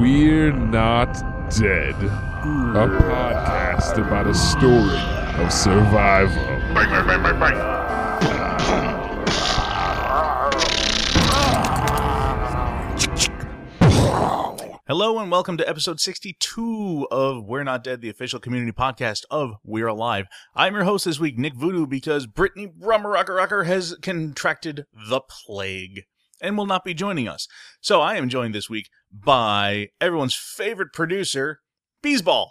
We're Not Dead, a podcast about a story of survival. Bang, bang, bang, Hello and welcome to episode 62 of We're Not Dead, the official community podcast of We're Alive. I'm your host this week, Nick Voodoo, because Brittany Rumrocker has contracted the plague and will not be joining us. So I am joined this week by everyone's favorite producer, Beesball.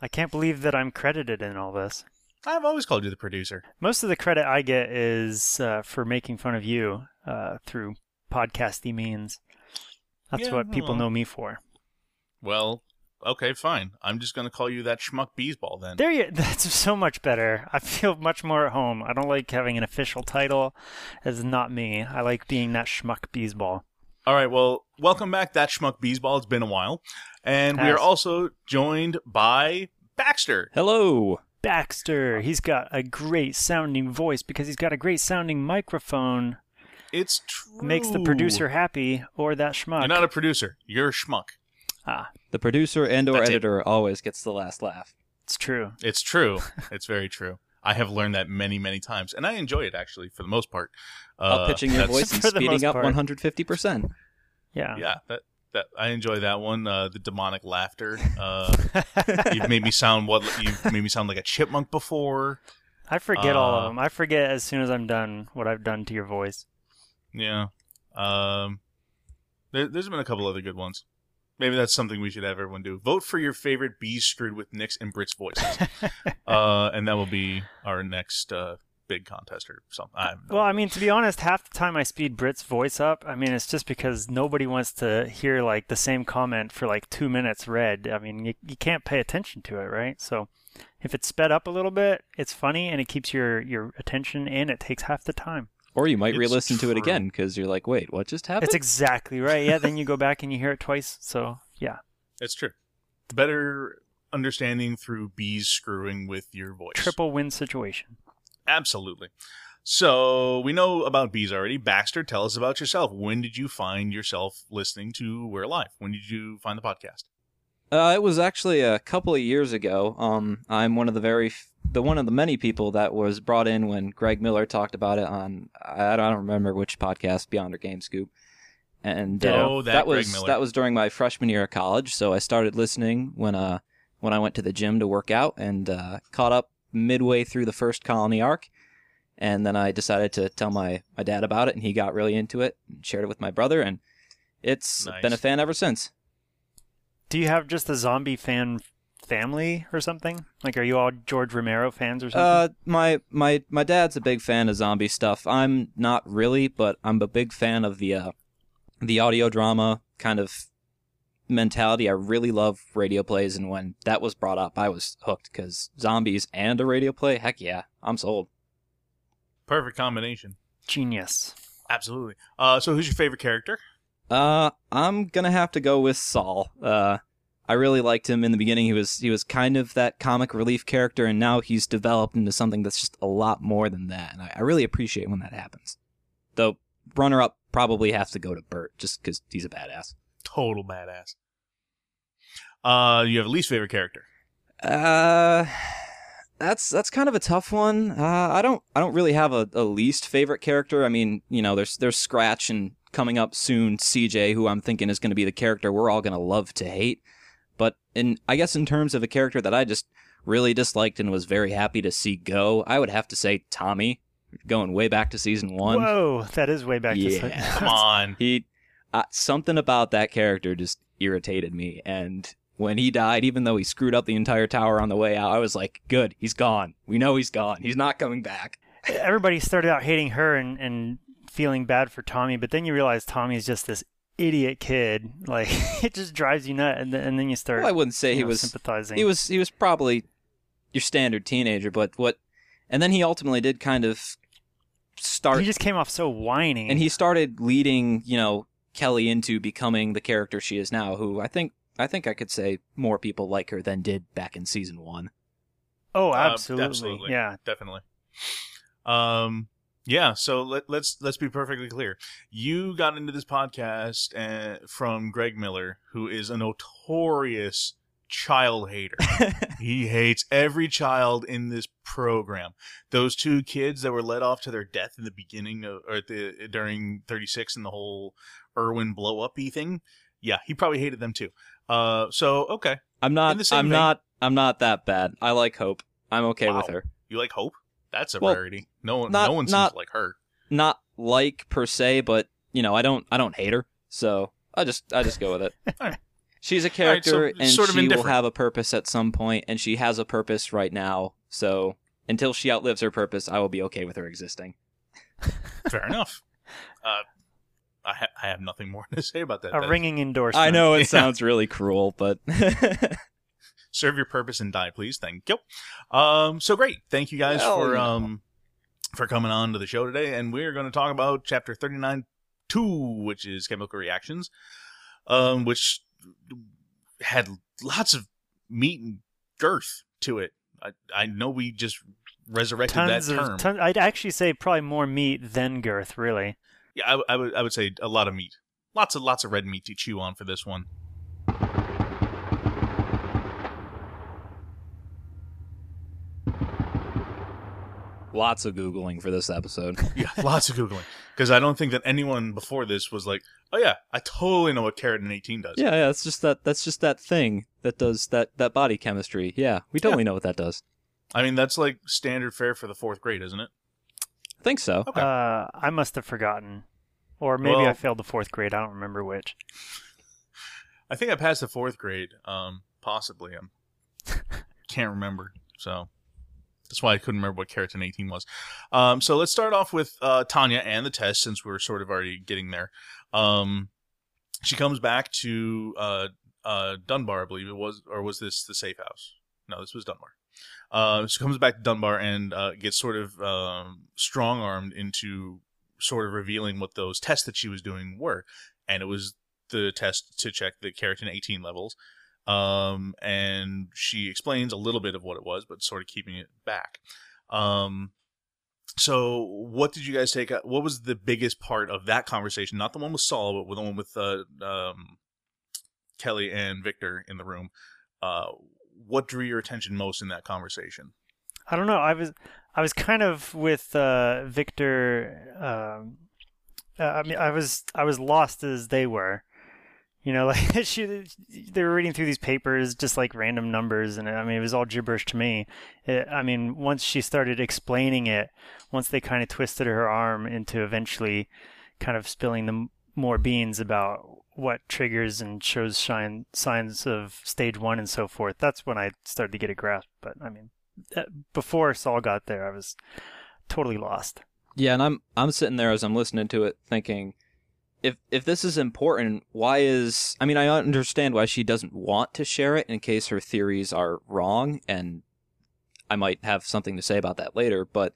I can't believe that I'm credited in all this. I've always called you the producer. Most of the credit I get is uh, for making fun of you uh, through podcasty means. That's Yeah, what people well. know me for. Well, okay, fine. I'm just going to call you that schmuck Beesball then. There you. That's so much better. I feel much more at home. I don't like having an official title. It's not me. I like being that schmuck beesball. All right, well, welcome back, that schmuck Beesball. It's been a while. And we are also joined by Baxter. Hello. Baxter. He's got a great sounding voice because he's got a great sounding microphone. It's true. Makes the producer happy or that schmuck. You're not a producer. You're a schmuck. ah, The producer and or That's it. editor always gets the last laugh. it's true. It's true. it's very true. I have learned that many, many times, and I enjoy it actually for the most part. Uh, Up pitching your voice and For the most speeding up 150%. Yeah. Yeah, that that I enjoy that one. Uh, the demonic laughter. Uh, you've made me sound what you've made me sound like a chipmunk before. I forget all Uh, of them. I forget as soon as I'm done what I've done to your voice. Yeah. Um, there, there's been a couple other good ones. Maybe that's something we should have everyone do. Vote for your favorite bees screwed with Nick's and Brit's voices. uh, and that will be our next uh, big contest or something. I Well, I mean, to be honest, half the time I speed Brit's voice up. I mean, it's just because nobody wants to hear like the same comment for like two minutes read. I mean, you, you can't pay attention to it, right? So if it's sped up a little bit, it's funny and it keeps your your attention and it takes half the time. Or you might It's re-listen to it again because you're like, wait, what just happened? That's exactly right. Yeah, then you go back and you hear it twice. So yeah, It's true. The better understanding through bees screwing with your voice. triple win situation. Absolutely. So we know about bees already. Baxter, tell us about yourself. When did you find yourself listening to We're Alive? When did you find the podcast? Uh, it was actually a couple of years ago. Um, I'm one of the very, f- the one of the many people that was brought in when Greg Miller talked about it on, I don't remember which podcast, Beyond or Game Scoop. And uh, Oh, that Greg was that was during my freshman year of college. So I started listening when uh when I went to the gym to work out and uh, caught up midway through the first colony arc. And then I decided to tell my, my dad about it, and he got really into it and shared it with my brother, and it's Nice. been a fan ever since. Do you have just a zombie fan family or something? Like, are you all George Romero fans or something? Uh, my my my dad's a big fan of zombie stuff. I'm not really, but I'm a big fan of the uh, the audio drama kind of mentality. I really love radio plays, and when that was brought up, I was hooked because zombies and a radio play. Heck yeah, I'm sold. Perfect combination. Genius. Absolutely. Uh, so who's your favorite character? Uh, I'm gonna have to go with Saul. Uh, I really liked him in the beginning. He was he was kind of that comic relief character, and now he's developed into something that's just a lot more than that. And I, I really appreciate when that happens. Though runner up probably has to go to Bert just because he's a badass. Total badass. Uh, you have a least favorite character. Uh, that's that's kind of a tough one. Uh, I don't I don't really have a, a least favorite character. I mean, you know, there's there's Scratch and coming up soon CJ, who I'm thinking is going to be the character we're all going to love to hate. But in I guess in terms of a character that I just really disliked and was very happy to see go, I would have to say Tommy, going way back to season one. Whoa, that is way back to Yeah. Come on. He uh, something about that character just irritated me and when he died even though he screwed up the entire tower on the way out I was like good he's gone we know he's gone he's not coming back Everybody started out hating her and, and feeling bad for Tommy, but then you realize Tommy's just this idiot kid. Like it just drives you nuts, and then, and then you start. well, I wouldn't say he know, was sympathizing. he was he was probably your standard teenager but what and then he ultimately did kind of start He just came off so whiny. and he started leading you know Kelly into becoming the character she is now who I think I think I could say more people like her than did back in season 1 oh, Uh, absolutely. absolutely. Yeah. Definitely. Um, Yeah, so let, let's let's be perfectly clear. You got into this podcast uh, from Greg Miller, who is a notorious child hater. he hates every child in this program. Those two kids that were led off to their death in the beginning of, or the during 36 and the whole Irwin blow up thing. Yeah, he probably hated them too. Uh, so okay, I'm not. I'm vein- not. I'm not that bad. I like Hope. I'm okay with her. you like Hope? That's a Well, rarity. No one, not- no one seems not- like her. Not like per se, but you know, I don't. I don't hate her. So I just. I just go with it. Alright. She's a Alright, so character, and sort of she will have a purpose at some point, and she has a purpose right now. So until she outlives her purpose, I will be okay with her existing. Fair enough. Uh, I, ha- I have nothing more to say about that. A That- ringing endorsement. I know it Yeah. sounds really cruel, but serve your purpose and die, please. Thank you. Um, so great. Thank you guys Hell for no. um for coming on to the show today, and we're going to talk about chapter thirty nine two, which is chemical reactions, um, which had lots of meat and girth to it. I I know we just resurrected Tons that term. of. Ton, I'd actually say probably more meat than girth. Really. yeah, I, w- I would I would say a lot of meat. Lots of lots of red meat to chew on for this one. Lots of googling for this episode. Yeah, lots of googling because I don't think that anyone before this was like, "Oh yeah, I totally know what keratin 18 does." Yeah, yeah, it's just that that's just that thing that does that that body chemistry. Yeah, we totally know what that does. I mean that's like standard fare for the fourth grade, isn't it? I think so. Okay. Uh, I must have forgotten, or maybe Well- I failed the fourth grade. I don't remember which. I think I passed the fourth grade, um, possibly. I can't remember, so that's why I couldn't remember what keratin 18 was. Um, so let's start off with uh, Tanya and the test, since we're sort of already getting there. Um, she comes back to uh, uh, Dunbar, I believe it was, or was this the safe house? No, this was Dunbar. Uh, she comes back to Dunbar and uh, gets sort of um, strong armed into sort of revealing what those tests that she was doing were, and it was the test to check the keratin 18 levels. Um, and she explains a little bit of what it was, but sort of keeping it back. Um, so what did you guys take? What was the biggest part of that conversation? Not the one with Saul, but with the one with uh, um, Kelly and Victor in the room. Uh, what drew your attention most in that conversation? I don't know. I was I was kind of with uh, Victor. Um, uh, I mean, I was I was lost as they were. You know, like she, they were reading through these papers, just like random numbers, and I mean, it was all gibberish to me. It, I mean, once she started explaining it, once they kind of twisted her arm into eventually kind of spilling the more beans about what triggers and shows shine signs of stage one and so forth. That's when I started to get a grasp. But I mean, uh, before Saul got there, I was totally lost. Yeah, and I'm I'm sitting there as I'm listening to it thinking if if this is important, why is I mean, I understand why she doesn't want to share it in case her theories are wrong and I might have something to say about that later, but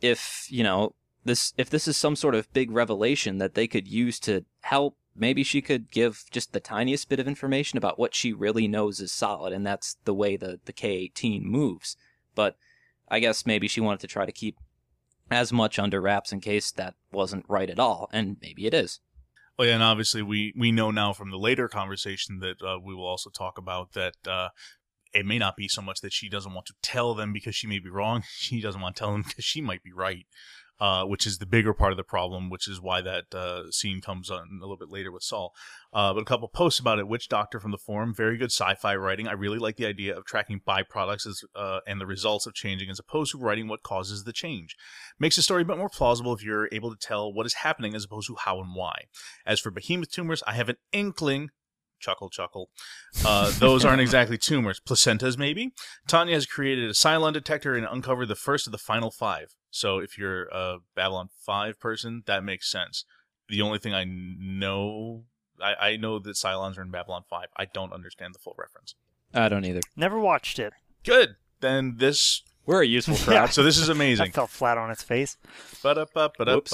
if, you know, this if this is some sort of big revelation that they could use to help maybe she could give just the tiniest bit of information about what she really knows is solid and that's the way the the K18 moves. But I guess maybe she wanted to try to keep as much under wraps in case that wasn't right at all, and maybe it is. And obviously we we know now from the later conversation that uh, we will also talk about that uh, it may not be so much that she doesn't want to tell them because she may be wrong. She doesn't want to tell them because she might be right, uh, which is the bigger part of the problem, which is why that uh, scene comes on a little bit later with Saul. Uh, but a couple posts about it. Witch Doctor from the forum, very good sci-fi writing. I really like the idea of tracking byproducts as, uh, and the results of changing as opposed to writing what causes the change. Makes the story a bit more plausible if you're able to tell what is happening as opposed to how and why. As for behemoth tumors, I have an inkling. Chuckle, chuckle. Uh, those aren't exactly tumors. Placentas, maybe? Tanya has created a Cylon detector and uncovered the first of the final five. So if you're a Babylon 5 person, that makes sense. The only thing I know, I, I know that Cylons are in Babylon 5. I don't understand the full reference. I don't either. Never watched it. Good. Then this, We're a useful Yeah. crowd. so this is That amazing. fell flat on its face. Ba-da-ba-ba-da-ba. Whoops.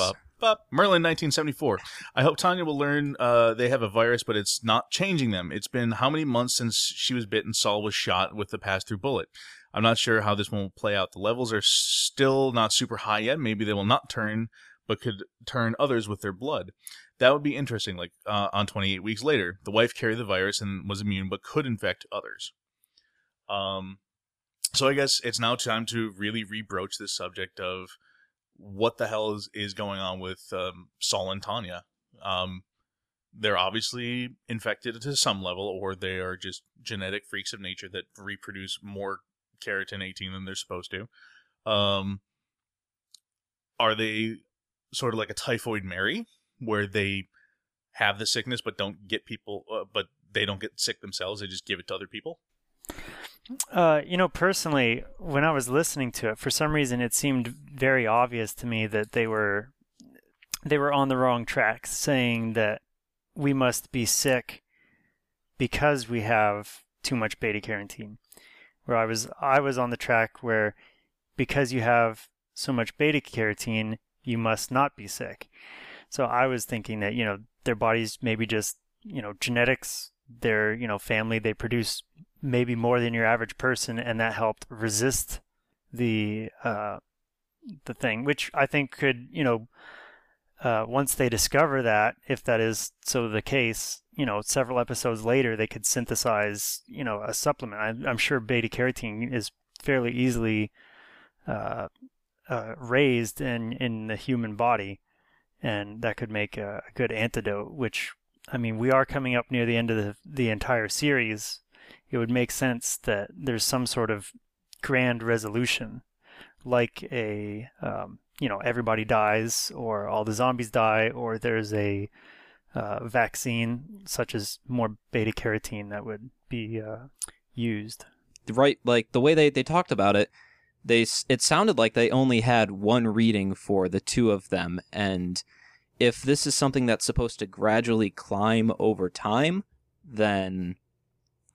Merlin 1974. I hope Tanya will learn uh, they have a virus, but it's not changing them. It's been how many months since she was bitten, Saul was shot with the pass through bullet? I'm not sure how this one will play out. The levels are still not super high yet. Maybe they will not turn, but could turn others with their blood. That would be interesting. Like uh, on 28 weeks later, the wife carried the virus and was immune, but could infect others. Um, so I guess it's now time to really rebroach this subject of what the hell is, is going on with um, Saul and Tanya. Um, they're obviously infected to some level, or they are just genetic freaks of nature that reproduce more keratin 18 than they're supposed to. Um, are they sort of like a typhoid Mary, where they have the sickness but don't get people, uh, but they don't get sick themselves? They just give it to other people. Uh, you know, personally, when I was listening to it, for some reason, it seemed very obvious to me that they were they were on the wrong track, saying that we must be sick because we have too much beta carotene. Where I was, I was on the track where because you have so much beta carotene, you must not be sick. So I was thinking that you know their bodies maybe just you know genetics, their you know family, they produce maybe more than your average person, and that helped resist the uh, the thing, which I think could you know uh, once they discover that, if that is so the case, you know, several episodes later, they could synthesize, you know, a supplement. I, am sure beta carotene is fairly easily uh, uh, raised in in the human body, and that could make a, a good antidote. Which, I mean, we are coming up near the end of the the entire series. It would make sense that there's some sort of grand resolution, like a um, you know everybody dies or all the zombies die or there's a uh, vaccine such as more beta carotene that would be uh, used. Right like the way they, they talked about it they it sounded like they only had one reading for the two of them. And if this is something that's supposed to gradually climb over time then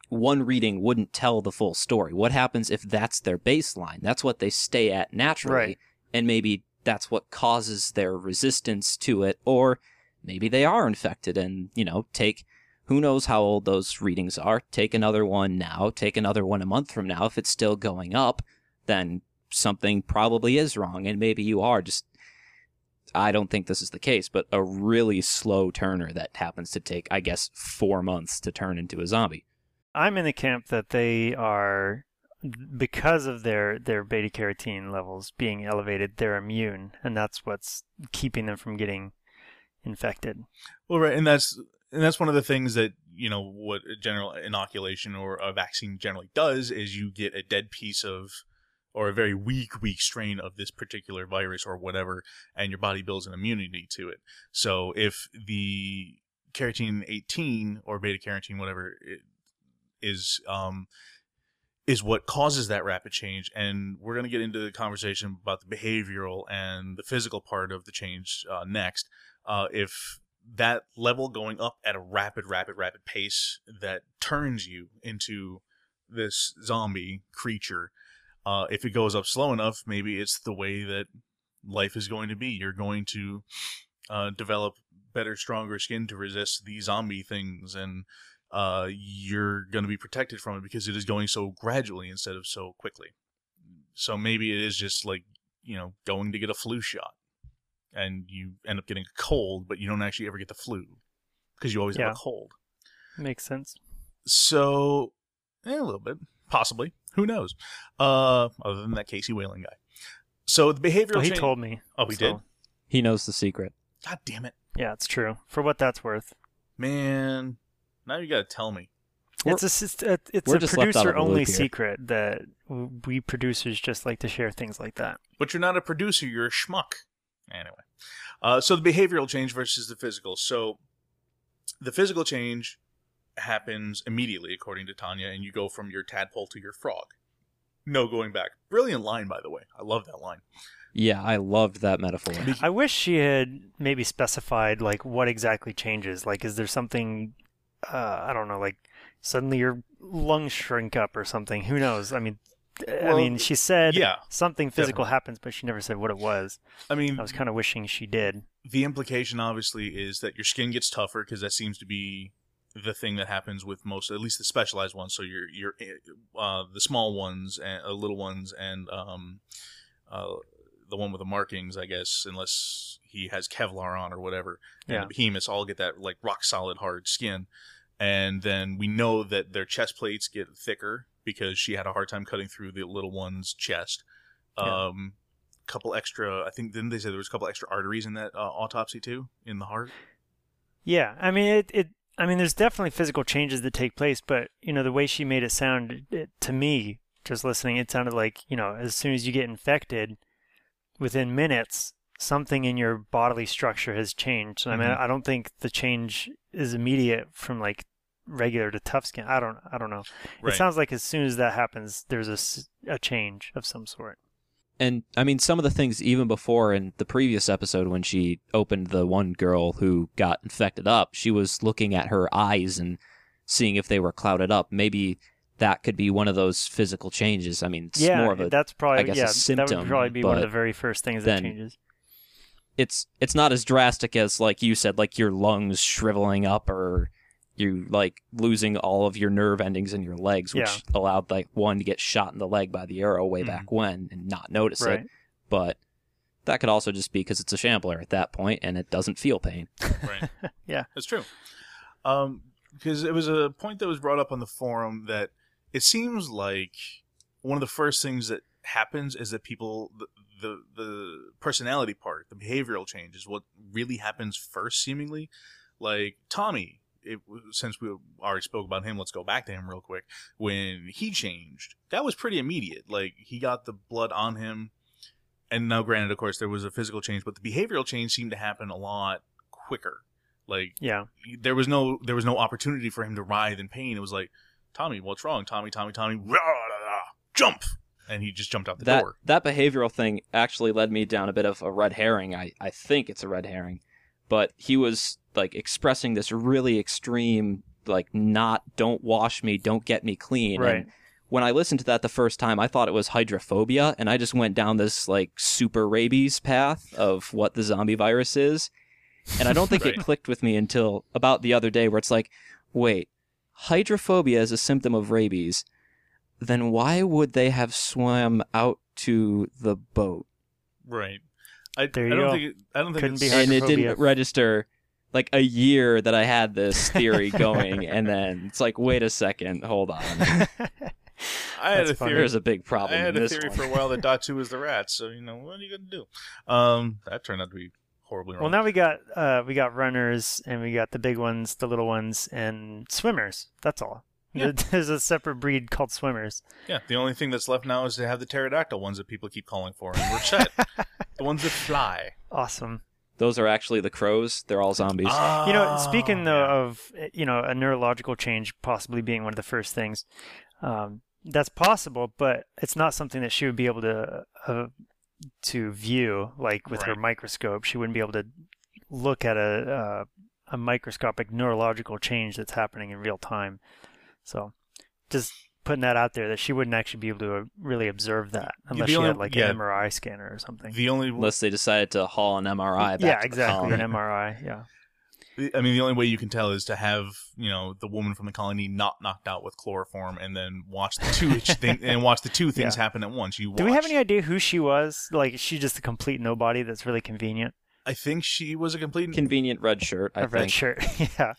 one reading wouldn't tell the full story. What happens if that's their baseline? That's what they stay at naturally right. and maybe that's what causes their resistance to it, or maybe they are infected and, you know, take who knows how old those readings are. Take another one now, take another one a month from now. If it's still going up, then something probably is wrong, and maybe you are just. I don't think this is the case, but a really slow turner that happens to take, I guess, four months to turn into a zombie. I'm in the camp that they are because of their their beta carotene levels being elevated, they're immune, and that's what's keeping them from getting infected. Well, right, and that's and that's one of the things that you know what a general inoculation or a vaccine generally does is you get a dead piece of or a very weak weak strain of this particular virus or whatever and your body builds an immunity to it so if the carotene 18 or beta carotene whatever is um is what causes that rapid change. And we're going to get into the conversation about the behavioral and the physical part of the change uh, next. Uh, if that level going up at a rapid, rapid, rapid pace that turns you into this zombie creature, uh, if it goes up slow enough, maybe it's the way that life is going to be. You're going to uh, develop better, stronger skin to resist these zombie things and uh, you're going to be protected from it because it is going so gradually instead of so quickly. So maybe it is just like, you know, going to get a flu shot and you end up getting a cold, but you don't actually ever get the flu because you always Yeah. have a cold. Makes sense. So, eh, a little bit, possibly. Who knows? Uh, other than that KC Wayland guy. So the behavioral Well, he change- told me. Oh, he so, did? He knows the secret. God damn it. Yeah, it's true. For what that's worth. Man, now you got to tell me. We're- it's a, uh, it's a just left out of producer the only here. secret that we producers just like to share things like that. but you're not a producer you're a schmuck anyway uh, so the behavioral change versus the physical so the physical change happens immediately according to tanya and you go from your tadpole to your frog no going back brilliant line by the way i love that line Yeah, I loved that metaphor. I wish she had maybe specified like what exactly changes. Like, is there something? Uh, I don't know. Like, suddenly your lungs shrink up or something. Who knows? I mean, I mean, she said yeah, something physical definitely. happens, but she never said what it was. i mean I was kind of wishing she did. the implication obviously is that your skin gets tougher because that seems to be the thing that happens with most, at least the specialized ones. So your your uh, the small ones and uh, little ones and um, uh, the one with the markings, I guess, unless he has Kevlar on or whatever. And Yeah. the behemoths all get that like rock solid hard skin, and then we know that their chest plates get thicker because she had a hard time cutting through the little one's chest. Yeah. Um, couple extra. I think didn't they say there was a couple extra arteries in that uh, autopsy too in the heart? Yeah, I mean it, it. I mean, there's definitely physical changes that take place, but you know the way she made it sound it, to me, just listening, it sounded like you know as soon as you get infected, within minutes, something in your bodily structure has changed. I mean, Mhm. I don't think the change is immediate from like regular to tough skin. I don't. I don't know. Right. It sounds like as soon as that happens, there's a, a change of some sort. And I mean, some of the things even before in the previous episode when she opened the one girl who got infected up, she was looking at her eyes and seeing if they were clouded up. Maybe that could be one of those physical changes. I mean, it's yeah, more of a that's probably I guess, a yeah. that would probably be one of the very first things that changes. it's it's not as drastic as like you said, like your lungs shriveling up or you like losing all of your nerve endings in your legs, which Yeah. allowed like one to get shot in the leg by the arrow way Mhm. back when and not notice Right. it. But that could also just be because it's a shambler at that point and it doesn't feel pain. right. Yeah. that's true. Um, because it was a point that was brought up on the forum that it seems like one of the first things that happens is that people the the, the personality part, the behavioral change, is what really happens first, seemingly. Like Tommy, it, since we already spoke about him, let's go back to him real quick. When he changed, that was pretty immediate. Like he got the blood on him, and now, granted, of course, there was a physical change, but the behavioral change seemed to happen a lot quicker. Like Yeah. there was no there was no opportunity for him to writhe in pain. It was like, Tommy, what's wrong? Tommy, Tommy, Tommy, rah, rah, rah, jump, and he just jumped out the that door. that behavioral thing actually led me down a bit of a red herring. I, I think it's a red herring. But he was like expressing this really extreme like not don't wash me, don't get me clean. Right. And when I listened to that the first time, I thought it was hydrophobia, and I just went down this like super rabies path of what the zombie virus is. And I don't think Right. it clicked with me until about the other day where it's like, wait, hydrophobia is a symptom of rabies. Then why would they have swam out to the boat? Right. I, There I you don't go. think it, I don't think it Couldn't be it's, hard. and it didn't register like a year that I had this theory going, and then it's like, wait a second, hold on, I had That's a funny. theory. there's a big problem. I had in a theory one. for a while that Datu was the rat. So you know what are you gonna do? Um, that turned out to be horribly wrong. Well, now we got uh, we got runners and we got the big ones, the little ones, and swimmers. That's all. Yeah. There's a separate breed called swimmers. yeah, the only thing that's left now is to have the pterodactyl ones that people keep calling for, and we're set. the ones that fly. Awesome. Those are actually the crows. They're all zombies. You know, speaking though Ah, yeah. of uh, you know a neurological change possibly being one of the first things, um, that's possible, but it's not something that she would be able to uh, to view like with her microscope. She wouldn't be able to look at a uh, a microscopic neurological change that's happening in real time. So, just putting that out there that she wouldn't actually be able to uh, really observe that unless the she only- had like yeah. an MRI scanner or something. the only Unless they decided to haul an MRI back yeah, to the exactly, an. MRI. Yeah. I mean, the only way you can tell is to have you know the woman from the colony not knocked out with chloroform, and then watch the two thing and watch the two things Yeah. happen at once. You Do we have any idea who she was? Like, is she just a complete nobody that's really convenient? I think she was a complete. Convenient red shirt, I a red think. shirt. yeah.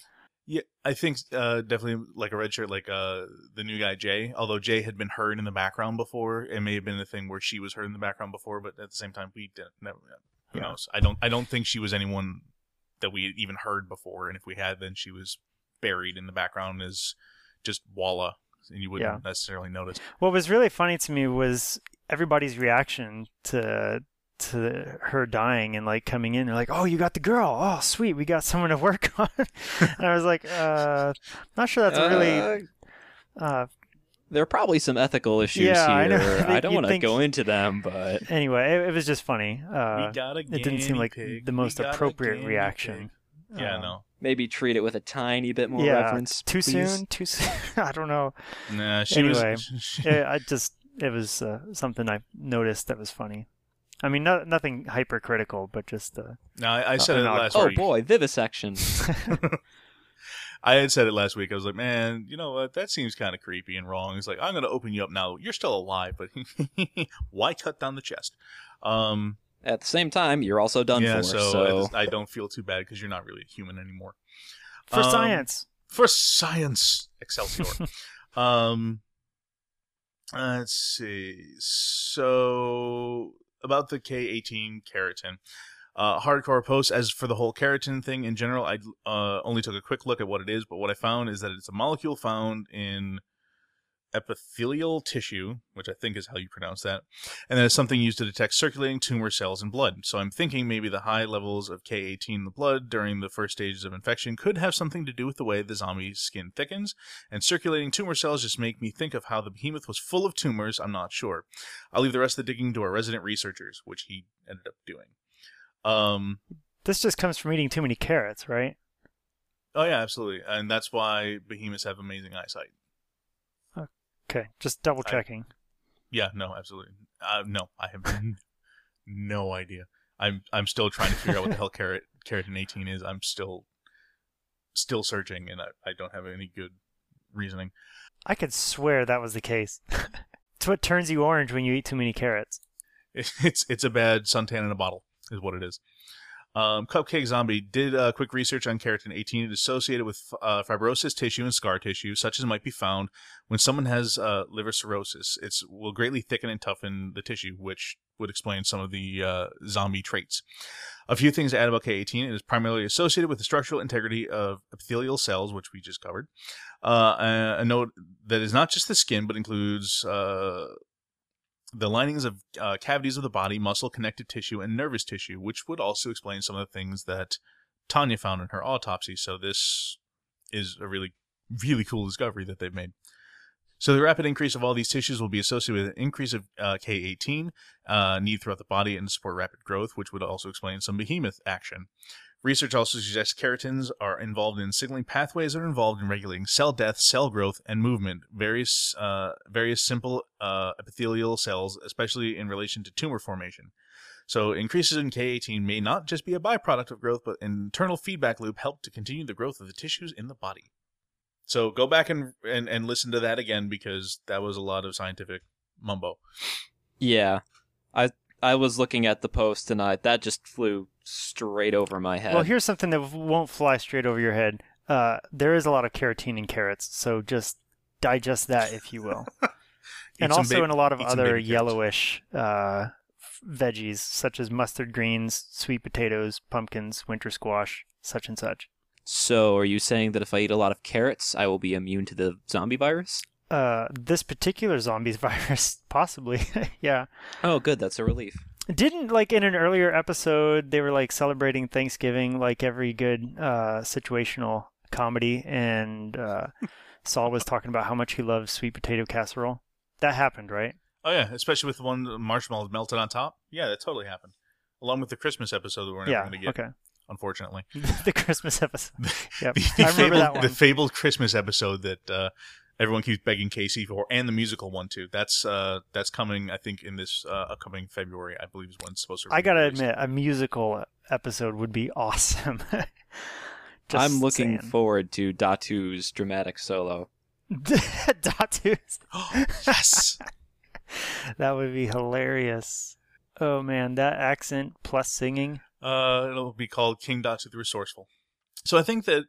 yeah, I think uh, definitely like a red shirt, like uh, the new guy Jay. Although Jay had been heard in the background before, it may have been a thing where she was heard in the background before, but at the same time, we didn't. Never, who Yeah. knows? I don't. I don't think she was anyone that we had even heard before, and if we had, then she was buried in the background as just Walla, and you wouldn't Yeah. necessarily notice. What was really funny to me was everybody's reaction to to her dying and like coming in. They're like, "Oh, you got the girl. Oh, sweet, we got someone to work on." and I was like, "Uh, not sure that's really." Uh, Uh, there are probably some ethical issues Yeah, I here. know. I don't want to think- go into them, but anyway, it, it was just funny. Uh, we it didn't seem like pig. the most appropriate reaction. pig. Yeah, Uh, no. maybe treat it with a tiny bit more yeah, reverence. too please. soon. Too soon. I don't know. Nah, she Anyway, was. she- yeah, I just it was uh, something I noticed that was funny. I mean, no, nothing hypercritical, but just uh, no, I, I said Uh, it no, last Oh boy, vivisection. I had said it last week. I was like, man, you know what? That seems kind of creepy and wrong. He's like, I'm going to open you up now. You're still alive, but why cut down the chest? Um, At the same time, you're also done yeah, for. so, So, I, I don't feel too bad because you're not really a human anymore. For Um, science. For science, Excelsior. um, let's see. So about the K18 keratin. Uh, hardcore post as for the whole keratin thing in general i uh, only took a quick look at what it is but what i found is that it's a molecule found in epithelial tissue which i think is how you pronounce that and it's something used to detect circulating tumor cells in blood. So i'm thinking maybe the high levels of k18 in the blood during the first stages of infection could have something to do with the way the zombie's skin thickens and circulating tumor cells just make me think of how the behemoth was full of tumors. I'm not sure. I'll leave the rest of the digging to our resident researchers which he ended up doing um, This just comes from eating too many carrots, right? oh yeah, absolutely, and that's why behemoths have amazing eyesight. Okay, just double I- checking. Yeah, no, absolutely. Uh, no, I have n- no idea. I'm I'm still trying to figure out what the hell carrot keratin 18 is. I'm still still searching, and I, I don't have any good reasoning. I could swear that was the case. it's what turns you orange when you eat too many carrots. It's it's a bad suntan in a bottle, is what it is. Um, Cupcake Zombie did uh, quick research on keratin 18. It is associated with uh, fibrosis tissue and scar tissue, such as might be found when someone has uh, liver cirrhosis. It will greatly thicken and toughen the tissue, which would explain some of the uh, zombie traits. A few things to add about K18. It is primarily associated with the structural integrity of epithelial cells, which we just covered. Uh, a, note that is not just the skin, but includes uh, the linings of uh, cavities of the body, muscle, connective tissue, and nervous tissue, which would also explain some of the things that Tanya found in her autopsy. So this is a really, really cool discovery that they've made. So the rapid increase of all these tissues will be associated with an increase of uh, K18 uh, need throughout the body and support rapid growth, which would also explain some behemoth action. Research also suggests keratins are involved in signaling pathways that are involved in regulating cell death, cell growth, and movement. Various uh, various simple uh, epithelial cells, especially in relation to tumor formation. So increases in K18 may not just be a byproduct of growth, but an internal feedback loop help to continue the growth of the tissues in the body. So go back and and, and listen to that again because that was a lot of scientific mumbo. yeah, I I was looking at the post tonight. That just flew straight over my head. Well, here's something that won't fly straight over your head. Uh, there is a lot of carotene in carrots, so just digest that, if you will. And also ba- in a lot of other yellowish uh, veggies, such as mustard greens, sweet potatoes, pumpkins, winter squash, such and such. so, are you saying that if I eat a lot of carrots, I will be immune to the zombie virus? Uh, this particular zombies virus, possibly, yeah. Oh, good. That's a relief. Didn't like in an earlier episode they were like celebrating Thanksgiving like every good uh, situational comedy, and uh, Saul was talking about how much he loves sweet potato casserole. That happened, right? Oh yeah, especially with the one the marshmallows melted on top. Yeah, that totally happened. Along with the Christmas episode that we're never yeah. going to get, Okay. unfortunately. the Christmas episode. Yep. the, I remember fabled, that one. the fabled Christmas episode that uh, everyone keeps begging KC for, and the musical one too. That's uh, that's coming, I think, in this uh, upcoming February. I believe is when it's supposed to. I gotta released. admit, a musical episode would be awesome. Just I'm looking saying. forward to Datu's dramatic solo. Datu's. yes. That would be hilarious. Oh man, that accent plus singing. Uh, it'll be called King Datu the Resourceful. So I think that,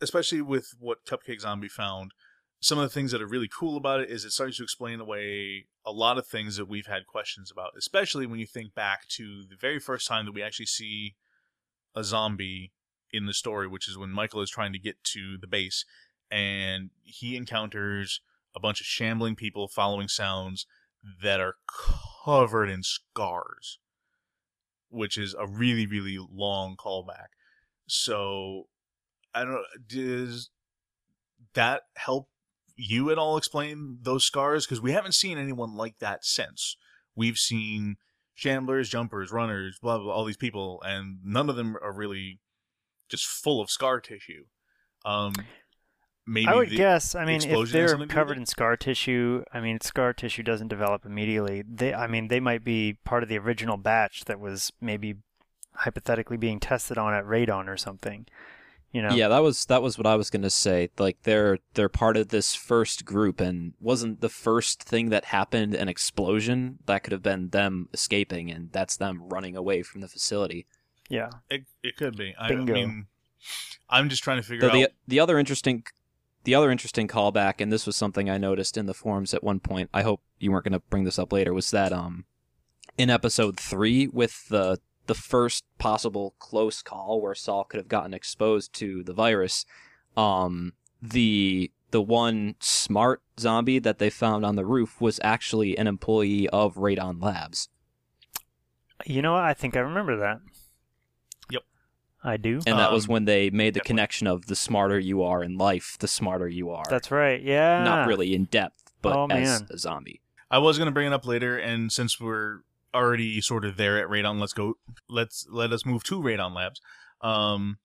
especially with what Cupcake Zombie found, some of the things that are really cool about it is it starts to explain away a lot of things that we've had questions about, especially when you think back to the very first time that we actually see a zombie in the story, which is when Michael is trying to get to the base and he encounters a bunch of shambling people following sounds that are covered in scars which is a really really long callback. So I don't know. Does that help you at all explain those scars? Because we haven't seen anyone like that since. We've seen shamblers, jumpers, runners, blah blah, all these people, and none of them are really just full of scar tissue. Um, maybe I would guess. I mean, if they're something to do with covered in scar tissue, I mean, scar tissue doesn't develop immediately. They, I mean, they might be part of the original batch that was maybe hypothetically being tested on at radon or something. You know? Yeah, that was that was what I was gonna say. Like they're they're part of this first group, and wasn't the first thing that happened an explosion? That could have been them escaping, and that's them running away from the facility. Yeah. It, it could be. I, I mean, I'm just trying to figure Though the out. the other interesting the other interesting callback, and this was something I noticed in the forums at one point. I hope you weren't gonna bring this up later. Was that um in episode three with the the first possible close call where Saul could have gotten exposed to the virus, um the the one smart zombie that they found on the roof was actually an employee of Radon Labs. You know? I think I remember that. Yep. I do. And that was Um, when they made the definitely. connection of the smarter you are in life, the smarter you are. That's right. Yeah. not really in depth, but Oh, as man. a zombie. I was going to bring it up later, and since we're already sort of there at Radon, let's go. Let's let us move to Radon Labs, um,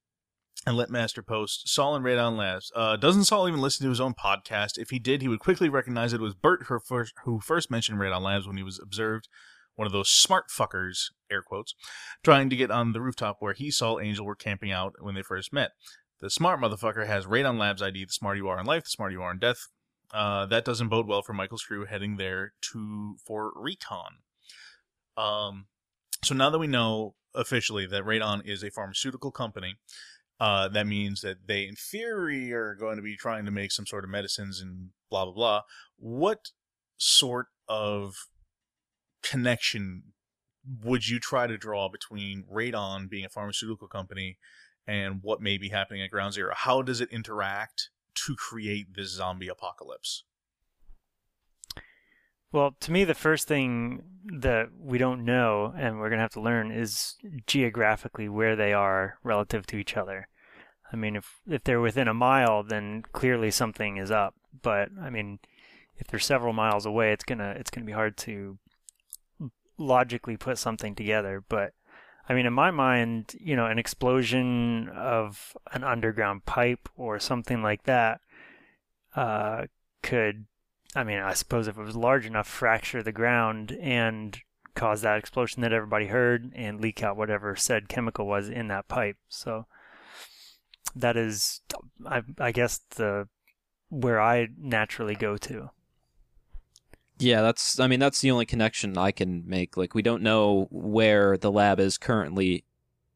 and let Master post Saul and Radon Labs. Uh, doesn't Saul even listen to his own podcast? If he did, he would quickly recognize it was Bert who first, who first mentioned Radon Labs when he was observed one of those smart fuckers, air quotes, trying to get on the rooftop where he saw Angel were camping out when they first met. The smart motherfucker has Radon Labs ID, the smarter you are in life, the smarter you are in death. Uh, that doesn't bode well for Michael's crew heading there to for recon. Um, so now that we know officially that Radon is a pharmaceutical company, uh, that means that they, in theory, are going to be trying to make some sort of medicines and blah blah blah. What sort of connection would you try to draw between Radon being a pharmaceutical company and what may be happening at Ground Zero? How does it interact to create this zombie apocalypse? Well, to me, the first thing that we don't know and we're going to have to learn is geographically where they are relative to each other. I mean, if if they're within a mile, then clearly something is up. But I mean, if they're several miles away, it's gonna it's gonna be hard to logically put something together. But I mean, in my mind, you know, an explosion of an underground pipe or something like that uh, could I mean, I suppose if it was large enough, fracture the ground and cause that explosion that everybody heard and leak out whatever said chemical was in that pipe. So that is, I, I guess, the where I naturally go to. Yeah, that's. I mean, that's the only connection I can make. Like, we don't know where the lab is currently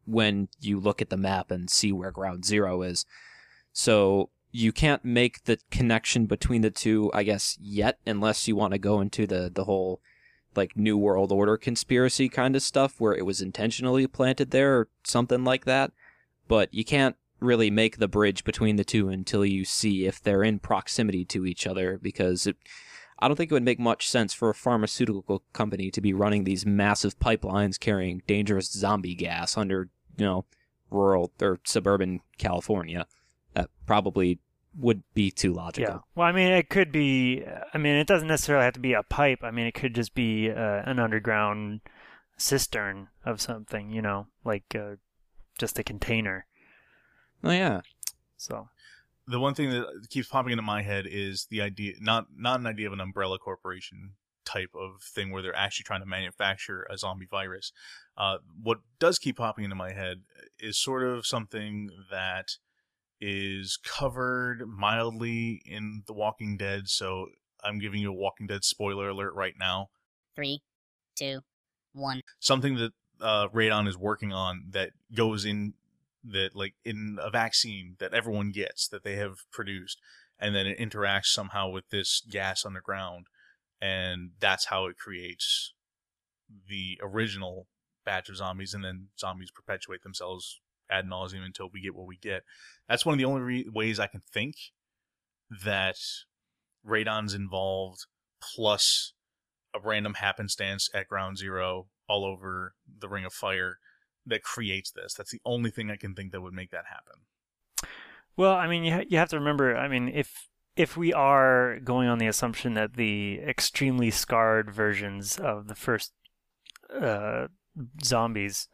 when you look at the map and see where Ground Zero is. So you can't make the connection between the two, I guess, yet, unless you want to go into the the whole like New World Order conspiracy kind of stuff, where it was intentionally planted there or something like that. But you can't really make the bridge between the two until you see if they're in proximity to each other, because it I don't think it would make much sense for a pharmaceutical company to be running these massive pipelines carrying dangerous zombie gas under, you know, rural or suburban California. That probably would be too logical. Yeah. Well, I mean, it could be. I mean, it doesn't necessarily have to be a pipe. I mean, it could just be uh, an underground cistern of something. You know, like uh, just a container. Oh yeah. So the one thing that keeps popping into my head is the idea not not an idea of an umbrella corporation type of thing where they're actually trying to manufacture a zombie virus. Uh, what does keep popping into my head is sort of something that is covered mildly in The Walking Dead. So I'm giving you a Walking Dead spoiler alert right now. Three, two, one. Something that uh, Radon is working on that goes in that like in a vaccine that everyone gets that they have produced and then it interacts somehow with this gas underground and that's how it creates the original batch of zombies and then zombies perpetuate themselves ad nauseum until we get what we get that's one of the only re- ways i can think that radon's involved plus a random happenstance at ground zero all over the ring of fire that creates this. That's the only thing I can think that would make that happen. Well, I mean, you ha- you have to remember. I mean, if if we are going on the assumption that the extremely scarred versions of the first uh, zombies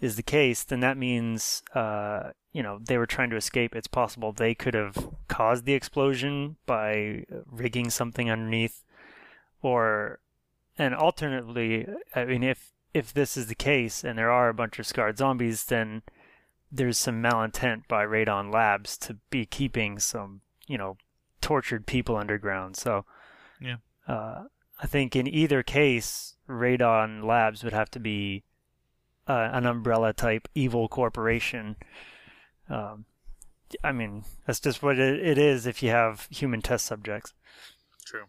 is the case, then that means uh, you know they were trying to escape. It's possible they could have caused the explosion by rigging something underneath, or and alternatively, I mean, if if this is the case and there are a bunch of scarred zombies, then there's some malintent by Radon Labs to be keeping some, you know, tortured people underground. So, Yeah. uh, I think in either case, Radon Labs would have to be uh, an umbrella type evil corporation. Um, I mean, that's just what it, it is if you have human test subjects. True.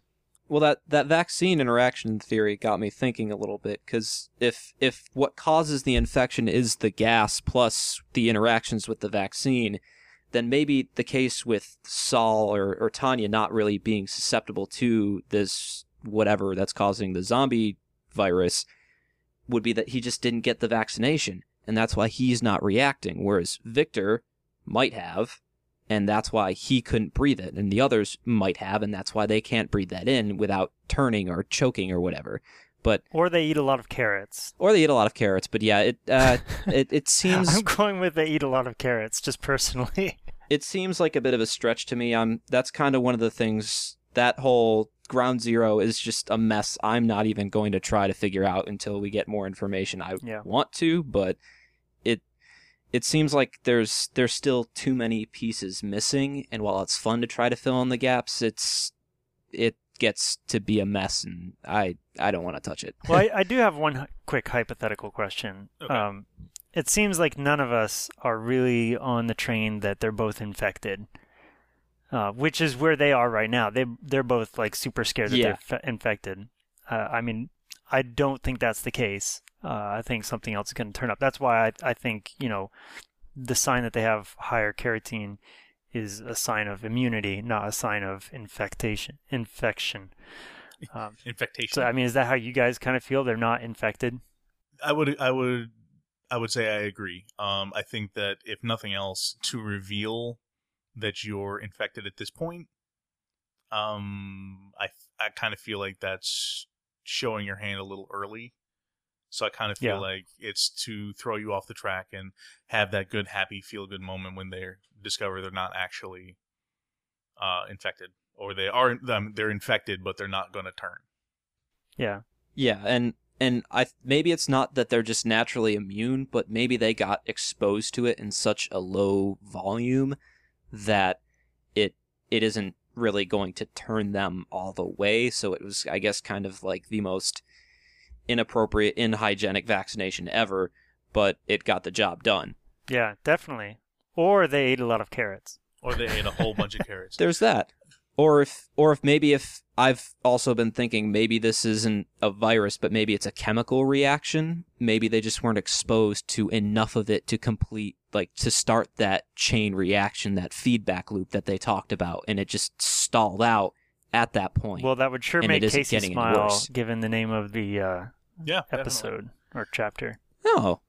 Well, that, that vaccine interaction theory got me thinking a little bit because if if what causes the infection is the gas plus the interactions with the vaccine, then maybe the case with Saul or, or Tanya not really being susceptible to this whatever that's causing the zombie virus would be that he just didn't get the vaccination and that's why he's not reacting. Whereas Victor might have, and that's why he couldn't breathe it, and the others might have, and that's why they can't breathe that in without turning or choking or whatever. But Or they eat a lot of carrots. or they eat a lot of carrots. But yeah, it uh, it it seems I'm going with they eat a lot of carrots, just personally. it seems like a bit of a stretch to me. I'm that's kind of one of the things that whole ground zero is just a mess. I'm not even going to try to figure out until we get more information. I Yeah. want to, but it it seems like there's there's still too many pieces missing. And while it's fun to try to fill in the gaps, it's it gets to be a mess, and I I don't want to touch it. well, I, I do have one quick hypothetical question. Okay. Um, it seems like none of us are really on the train that they're both infected, uh, which is where they are right now. They they're both like super scared that Yeah. they're fe- infected. Uh, I mean, I don't think that's the case. Uh, I think something else is going to turn up. That's why I, I think you know the sign that they have higher carotene is a sign of immunity, not a sign of infectation. Infection. Um, Infectation. so I mean, is that how you guys kind of feel? They're not infected. I would I would I would say I agree. Um, I think that if nothing else, to reveal that you're infected at this point, um, I I kind of feel like that's showing your hand a little early. So I kind of feel Yeah. like it's to throw you off the track and have that good, happy, feel good moment when they discover they're not actually uh, infected, or they are um, they're infected, but they're not going to turn. Yeah. Yeah, and and I maybe it's not that they're just naturally immune, but maybe they got exposed to it in such a low volume that it it isn't really going to turn them all the way. So it was, I guess, kind of like the most inappropriate, inhygienic vaccination ever, but it got the job done. Yeah, definitely. Or they ate a lot of carrots. Or they ate a whole bunch of carrots. There's that. Or if or if maybe if I've also been thinking maybe this isn't a virus, but maybe it's a chemical reaction. Maybe they just weren't exposed to enough of it to complete like to start that chain reaction, that feedback loop that they talked about, and it just stalled out at that point. Well, that would sure And make it isn't KC smile, given the name of the uh, Yeah, definitely. episode or chapter. oh,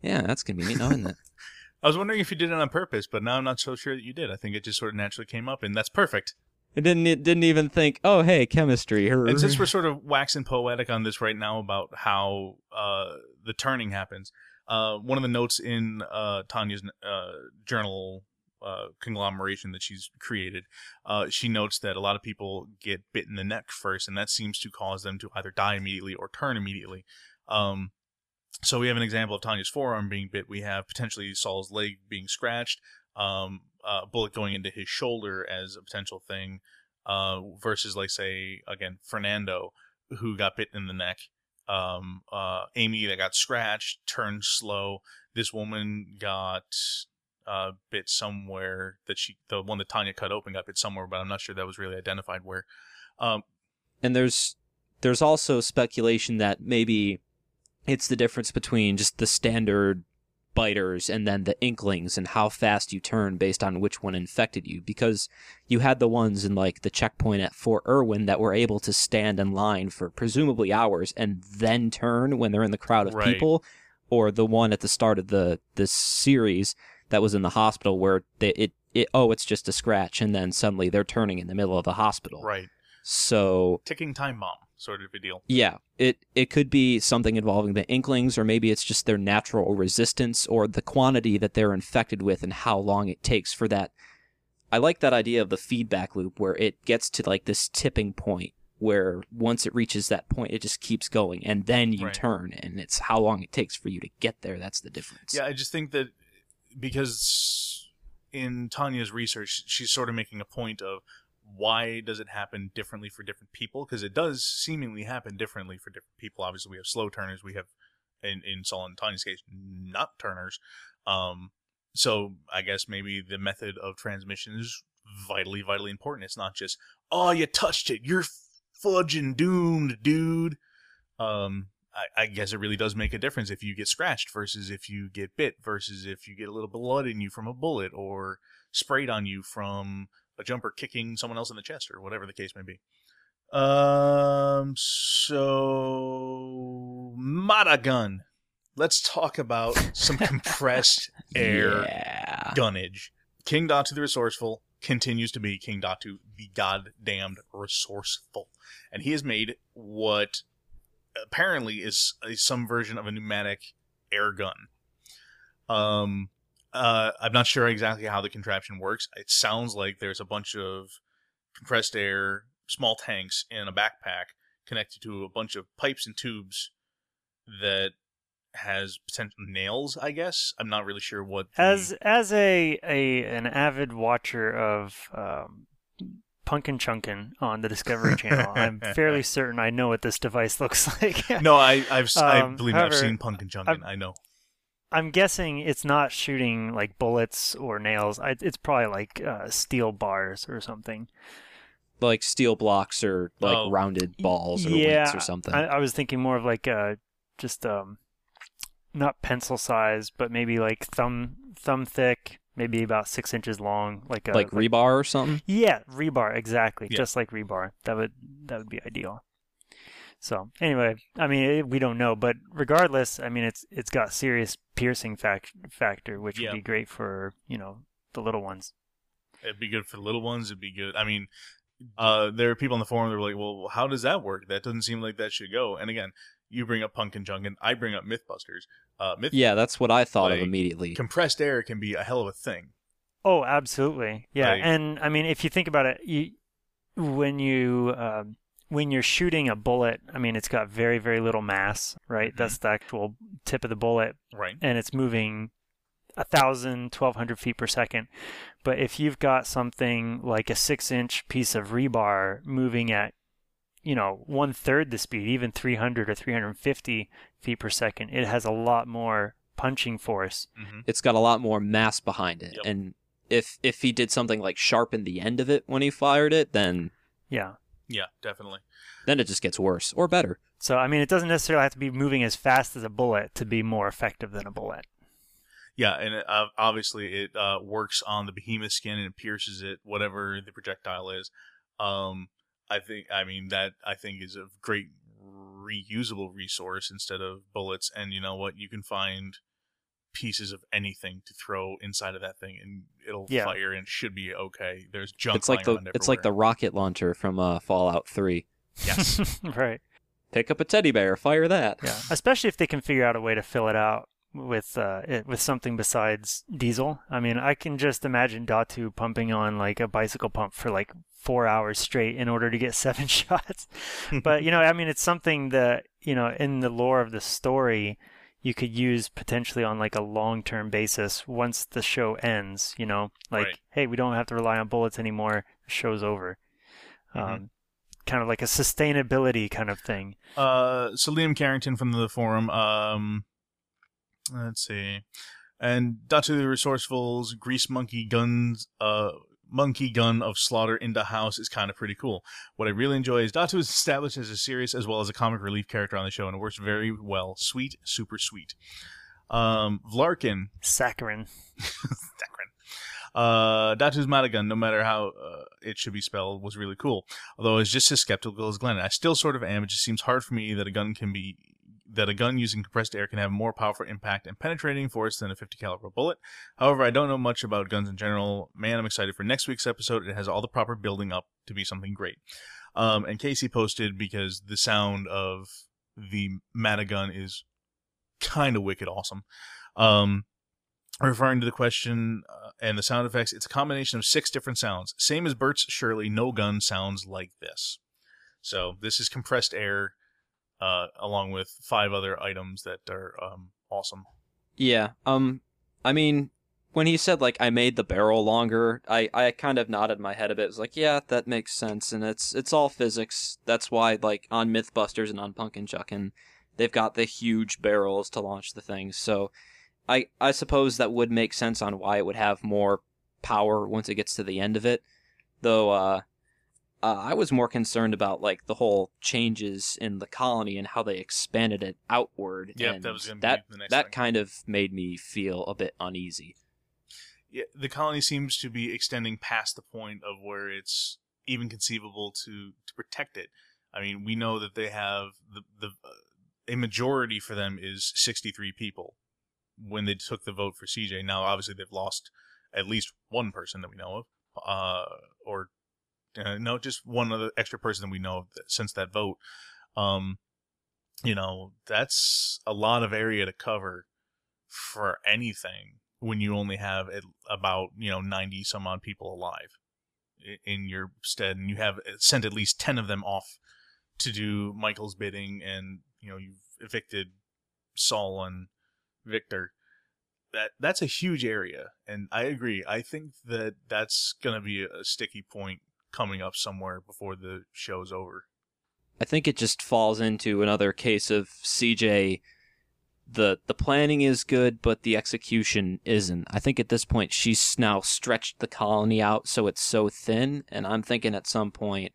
yeah, that's gonna be neat, isn't it? I was wondering if you did it on purpose, but now I'm not so sure that you did. I think it just sort of naturally came up, and that's perfect. It didn't. It didn't even think. Oh, hey, chemistry. And since we're sort of waxing poetic on this right now about how uh, the turning happens, uh, one of the notes in uh, Tanya's uh, journal uh, conglomeration that she's created, uh, she notes that a lot of people get bit in the neck first, and that seems to cause them to either die immediately or turn immediately. Um, so we have an example of Tanya's forearm being bit. We have potentially Saul's leg being scratched. Um, a bullet going into his shoulder as a potential thing, uh, versus like say again Fernando who got bit in the neck. Um, uh, Amy that got scratched, turned slow. This woman got uh, bit somewhere that she, the one that Tanya cut open, got bit somewhere, but I'm not sure that was really identified where. Um, and there's there's also speculation that maybe it's the difference between just the standard biters and then the inklings and how fast you turn based on which one infected you. Because you had the ones in like the checkpoint at Fort Irwin that were able to stand in line for presumably hours and then turn when they're in the crowd of Right. people or the one at the start of the this series that was in the hospital where they, it it oh it's just a scratch and then suddenly they're turning in the middle of the hospital. Right, so ticking time bomb sort of a deal. yeah, it it could be something involving the inklings, or maybe it's just their natural resistance, or the quantity that they're infected with, and how long it takes for that. I like that idea of the feedback loop where it gets to like this tipping point where once it reaches that point, it just keeps going, and then you Right. turn, and it's how long it takes for you to get there. That's the difference. Yeah, I just think that because in Tanya's research, she's sort of making a point of why does it happen differently for different people? Because it does seemingly happen differently for different people. Obviously, we have slow turners. We have, in in Saul and Tanya's case, not turners. Um, so I guess maybe the method of transmission is vitally, vitally important. It's not just, oh, you touched it, you're fudging doomed, dude. Um, I, I guess it really does make a difference if you get scratched versus if you get bit versus if you get a little blood in you from a bullet or sprayed on you from a jumper kicking someone else in the chest or whatever the case may be. Um, so Mata gun. Let's talk about some compressed air Yeah. gunnage. King Datu the Resourceful continues to be King Datu the goddamned resourceful. And he has made what apparently is, is some version of a pneumatic air gun. Um, uh, I'm not sure exactly how the contraption works. It sounds like there's a bunch of compressed air, small tanks in a backpack connected to a bunch of pipes and tubes that has potential nails, I guess. I'm not really sure what the- As as a, a an avid watcher of um, Punkin Chunkin on the Discovery Channel, I'm fairly certain I know what this device looks like. No, I I've s I Um, believe me, I've seen Punkin Chunkin. I know. I'm guessing it's not shooting like bullets or nails. I, it's probably like uh, steel bars or something. Like steel blocks or like Oh. rounded balls or yeah, or something. I, I was thinking more of like uh, just um, not pencil size, but maybe like thumb thumb thick, maybe about six inches long, like a like rebar or something. Yeah, rebar exactly, Yeah. just like rebar. That would that would be ideal. So anyway, I mean it, we don't know, but regardless, I mean it's it's got serious piercing fac- factor, which Yeah. would be great for you know the little ones. It'd be good for the little ones. It'd be good. I mean, uh, there are people on the forum that were like, "Well, how does that work? That doesn't seem like that should go." And again, you bring up Pumpkin Chunkin, I bring up MythBusters. Uh, Myth Yeah, that's what I thought Like, of immediately. compressed air can be a hell of a thing. Oh, absolutely, yeah. Like- and I mean if you think about it, you when you um, when you're shooting a bullet, I mean it's got very very little mass, right? Mhm. That's the actual tip of the bullet. Right. and it's moving a thousand, twelve hundred feet per second. But if you've got something like a six inch piece of rebar moving at, you know, one third the speed, even 300 or 350 feet per second, it has a lot more punching force. hmm It's got a lot more mass behind it, Yep. and if if he did something like sharpen the end of it when he fired it, then Yeah. Yeah, definitely. then it just gets worse or better. So, I mean, it doesn't necessarily have to be moving as fast as a bullet to be more effective than a bullet. Yeah, and it, uh, obviously it uh, works on the behemoth skin and it pierces it, whatever the projectile is. Um, I think, I mean, that I think is a great reusable resource instead of bullets. And you know what? You can find pieces of anything to throw inside of that thing, and it'll Yeah. fire and should be okay. There's junk. it's like the lying it's like the rocket launcher from uh, Fallout Three. yes. right. Pick up a teddy bear, fire that. Yeah. Especially if they can figure out a way to fill it out with uh, it, with something besides diesel. I mean, I can just imagine Datu pumping on like a bicycle pump for like four hours straight in order to get seven shots. but you know, I mean, it's something that you know in the lore of the story you could use potentially on like a long-term basis once the show ends. You know, like Right. hey, we don't have to rely on bullets anymore. The show's over. Mhm. Um, kind of like a sustainability kind of thing. Uh, so Liam Carrington from the forum. Um, let's see, and Datu the Resourceful's Grease Monkey Guns. Uh, Monkey Gun of Slaughter in the House is kind of pretty cool. What I really enjoy is Datu is established as a serious as well as a comic relief character on the show, and it works very well. Sweet, super sweet. Um, Vlarkin Saccharin. Saccharin. Uh, Datu's Matagun, no matter how uh, it should be spelled, was really cool. Although I was just as skeptical as Glenn. I still sort of am. It just seems hard for me that a gun can be that a gun using compressed air can have more powerful impact and penetrating force than a 50 caliber bullet. However, I don't know much about guns in general. Man, I'm excited for next week's episode. It has all the proper building up to be something great. Um, and KC posted because the sound of the Matagun is kind of wicked awesome. Um, referring to the question uh, and the sound effects, it's a combination of six different sounds. Same as Burt's Shirley, no gun sounds like this. So this is compressed air, uh, along with five other items that are um, awesome. Yeah. Um. I mean, when he said like I made the barrel longer, I, I kind of nodded my head a bit. It was like, yeah, that makes sense, and it's it's all physics. That's why like on MythBusters and on Pumpkin Chuckin', they've got the huge barrels to launch the things. So I I suppose that would make sense on why it would have more power once it gets to the end of it. Though uh, uh, I was more concerned about like the whole changes in the colony and how they expanded it outward. Yep, and that was that the next that thing. kind of made me feel a bit uneasy. yeah, the colony seems to be extending past the point of where it's even conceivable to to protect it. I mean, we know that they have the the uh, a majority for them is 63 people when they took the vote for CJ. Now, obviously, they've lost at least one person that we know of, uh, or uh, no, just one other extra person that we know since that vote. Um, you know, that's a lot of area to cover for anything when you only have about you know 90 some odd people alive in your stead and you have sent at least 10 of them off to do michael's bidding and you know you've evicted saul and victor that that's a huge area and i agree i think that that's going to be a sticky point coming up somewhere before the show's over I think it just falls into another case of CJ. The the planning is good, but the execution isn't. I think at this point she's now stretched the colony out so it's so thin, and I'm thinking at some point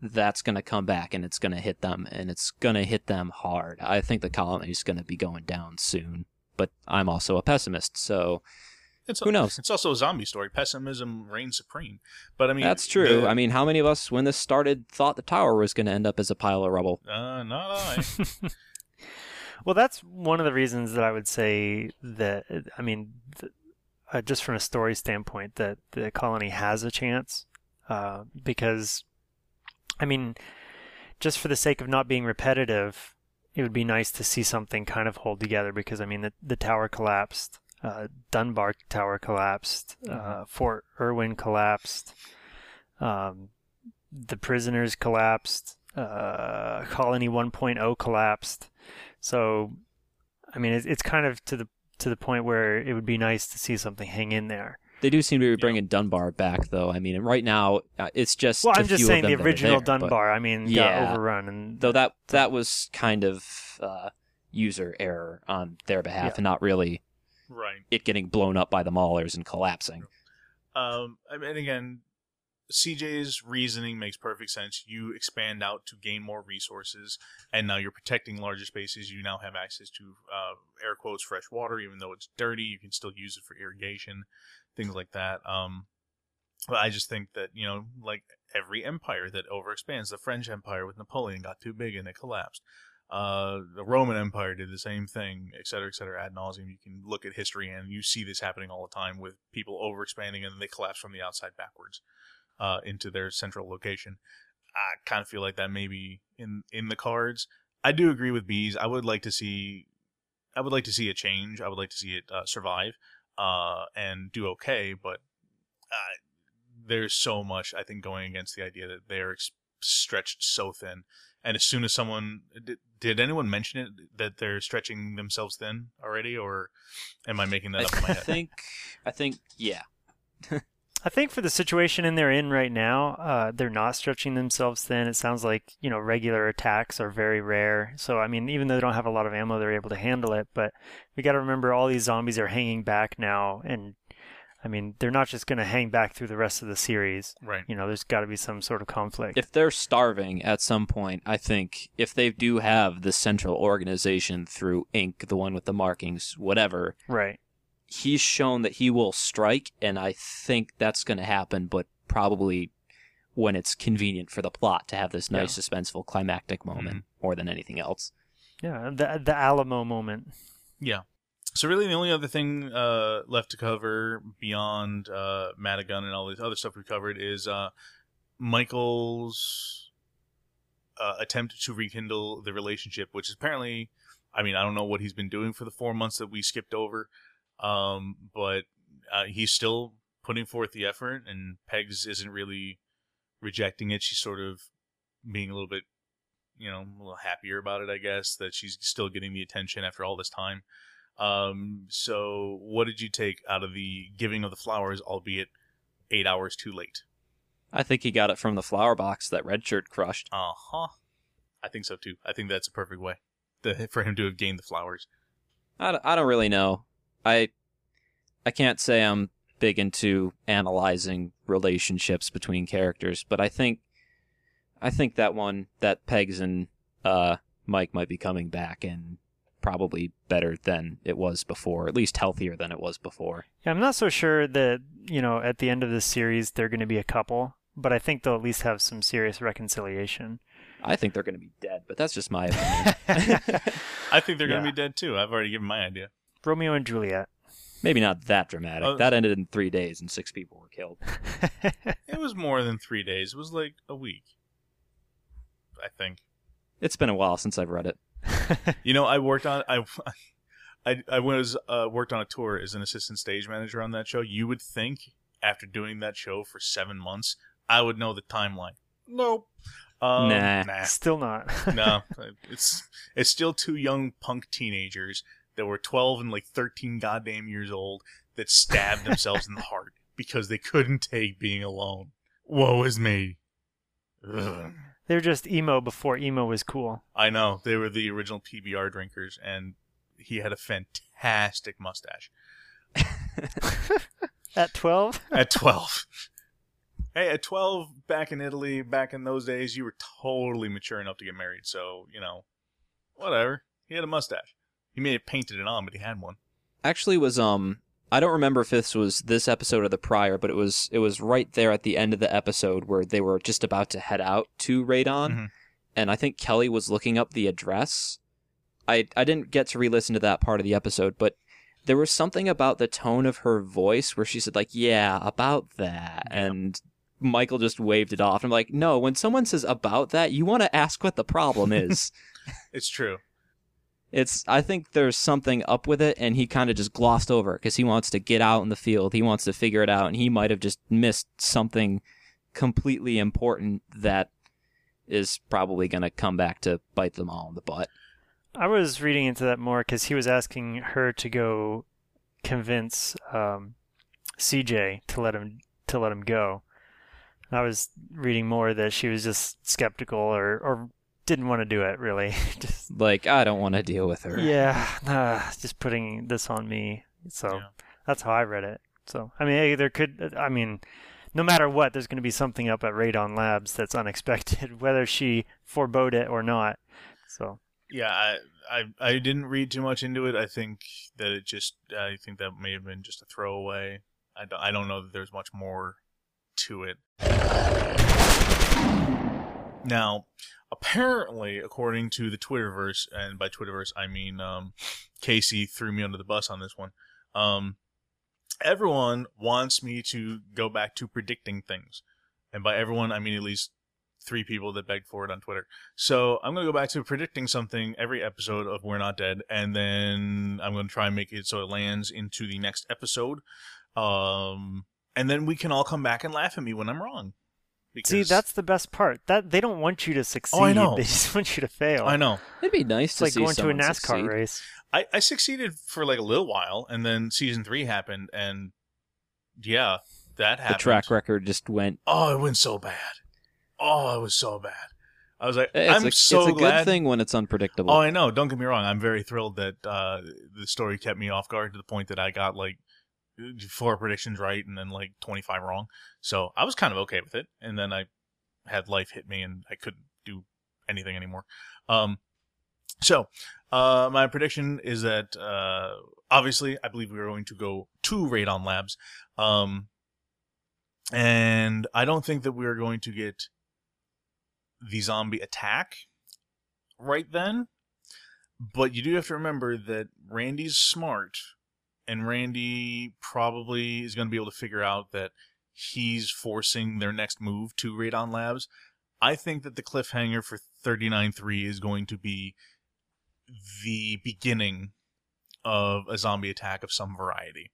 that's going to come back and it's going to hit them, and it's going to hit them hard. I think the colony is going to be going down soon, but I'm also a pessimist, so it's Who knows? it's also a zombie story pessimism reigns supreme but i mean that's true. the- I mean, how many of us, when this started, thought the tower was going to end up as a pile of rubble? uh, not i Well, that's one of the reasons that I would say that I mean, th- uh, just from a story standpoint, that the colony has a chance, uh, because, I mean, just for the sake of not being repetitive, it would be nice to see something kind of hold together. Because I mean, the the tower collapsed, uh, Dunbar Tower collapsed, uh, Fort Irwin collapsed, um, the prisoners collapsed, uh, Colony 1.0 collapsed. So, I mean, it's, it's kind of to the to the point where it would be nice to see something hang in there. They do seem to be bringing Dunbar back, though. I mean, and right now uh, it's just. Well, I'm just saying the them that are original there, Dunbar. I mean, Yeah. got overrun, and though that that was kind of uh, user error on their behalf, Yeah. and not really right it getting blown up by the maulers and collapsing. Um, I mean, again, CJ's reasoning makes perfect sense. You expand out to gain more resources, and now you're protecting larger spaces. You now have access to uh, air quotes fresh water, even though it's dirty. You can still use it for irrigation, things like that. Um, but I just think that you know, like every empire that overexpands, the French Empire with Napoleon got too big and it collapsed. Uh, the Roman Empire did the same thing, et cetera, et cetera, ad nauseum. You can look at history and you see this happening all the time with people overexpanding and then they collapse from the outside backwards uh, into their central location. I kind of feel like that may be in in the cards. I do agree with bees. I would like to see, I would like to see a change. I would like to see it uh, survive uh, and do okay. But uh, there's so much I think going against the idea that they're ex- stretched so thin. And as soon as someone did, did anyone mention it that they're stretching themselves thin already, or am I making that up in my I think, I think, yeah. I think for the situation in they're in right now, uh, they're not stretching themselves thin. It sounds like you know regular attacks are very rare. So I mean, even though they don't have a lot of ammo, they're able to handle it. But we got to remember all these zombies are hanging back now, and I mean they're not just going to hang back through the rest of the series. right. You know, there's got to be some sort of conflict. If they're starving at some point, I think if they do have the central organization through Ink., the one with the markings, whatever, right. he's shown that he will strike, and I think that's going to happen, but probably when it's convenient for the plot to have this nice, suspenseful, climactic moment mm-hmm. more than anything else. Yeah, the the Alamo moment. Yeah. So really, the only other thing uh, left to cover beyond uh, Matagun and all this other stuff we covered is uh, Michael's uh, attempt to rekindle the relationship, which is apparently, I mean, I don't know what he's been doing for the four months that we skipped over, um, but uh, he's still putting forth the effort, and Pegs isn't really rejecting it. She's sort of being a little bit, you know, a little happier about it, I guess, that she's still getting the attention after all this time. Um, so what did you take out of the giving of the flowers, albeit eight hours too late? I think he got it from the flower box that Red Shirt crushed. Uh huh. I think so too. I think that's a perfect way to, for him to have gained the flowers. I, don't- I don't really know. I I can't say I'm big into analyzing relationships between characters, but I think I think that one that Pegs and uh, Mike might be coming back and probably better than it was before, at least healthier than it was before. Yeah, I'm not so sure that, you know, at the end of this series they're going to be a couple, but I think they'll at least have some serious reconciliation. I think they're going to be dead, but that's just my opinion. I think they're going to be dead too. I've already given my idea. Romeo and Juliet. Maybe not that dramatic. Oh. that ended in three days and six people were killed. It was more than three days. It was like a week. I think. It's been a while since I've read it. You know, I worked on I. I, I was uh, worked on a tour as an assistant stage manager on that show. You would think after doing that show for seven months, I would know the timeline. Nope. Um, Nah. nah. Still not. no, it's it's still two young punk teenagers that were 12 and like 13 goddamn years old that stabbed themselves in the heart because they couldn't take being alone. Woe is me. Ugh. They're just emo before emo was cool. I know they were the original PBR drinkers, and he had a fantastic mustache At 12? at 12. hey, at 12, back in Italy, back in those days, you were totally mature enough to get married. So you know, whatever. He had a mustache. He may have painted it on, but he had one. actually was um I don't remember if this was this episode or the prior, but it was it was right there at the end of the episode where they were just about to head out to Radon, Mhm. and I think Kelly was looking up the address. I I didn't get to re-listen to that part of the episode, but there was something about the tone of her voice where she said like, "Yeah, about that," Yeah. and Michael just waved it off. I'm like, no, when someone says about that, you want to ask what the problem is. It's true. It's I think there's something up with it, and he kind of just glossed over it because he wants to get out in the field. He wants to figure it out, and he might have just missed something completely important that is probably going to come back to bite them all in the butt. I was reading into that more because he was asking her to go convince um, CJ to let him to let him go. I was reading more that she was just skeptical or or didn't want to do it really. just Like I don't want to deal with her. yeah, nah, just putting this on me. So Yeah. that's how I read it. So I mean, hey, there could I mean. No matter what, there's going to be something up at Radon Labs that's unexpected, whether she forebode it or not. So Yeah, I, I I didn't read too much into it. I think that it just I think that may have been just a throwaway. I don't, I don't know that there's much more to it. Now, apparently, according to the Twitterverse, and by Twitterverse I mean um, KC threw me under the bus on this one. Um, everyone wants me to go back to predicting things, and by everyone I mean at least three people that begged for it on Twitter. So I'm gonna go back to predicting something every episode of We're Not Dead, and then I'm gonna try and make it so it lands into the next episode. Um, and then we can all come back and laugh at me when I'm wrong. See, that's the best part. That they don't want you to succeed. Oh, I know. They just want you to fail. I know. It'd be nice It's to like see going to a NASCAR succeed. race. I, I succeeded for like a little while, and then season three happened, and yeah, that happened. The track record just went. Oh, it went so bad. Oh, it was so bad. I was like, It's I'm a, so it's a glad. good thing when it's unpredictable. Oh, I know. Don't get me wrong. I'm very thrilled that uh, the story kept me off guard to the point that I got like four predictions right and then like 25 wrong. So I was kind of okay with it. And then I had life hit me and I couldn't do anything anymore. Um, so uh, my prediction is that uh, obviously I believe we are going to go to Radon Labs. Um, and I don't think that we are going to get the zombie attack right then. But you do have to remember that Randy's smart, and Randy probably is going to be able to figure out that he's forcing their next move to Radon Labs. I think that the cliffhanger for 39.3 is going to be the beginning of a zombie attack of some variety.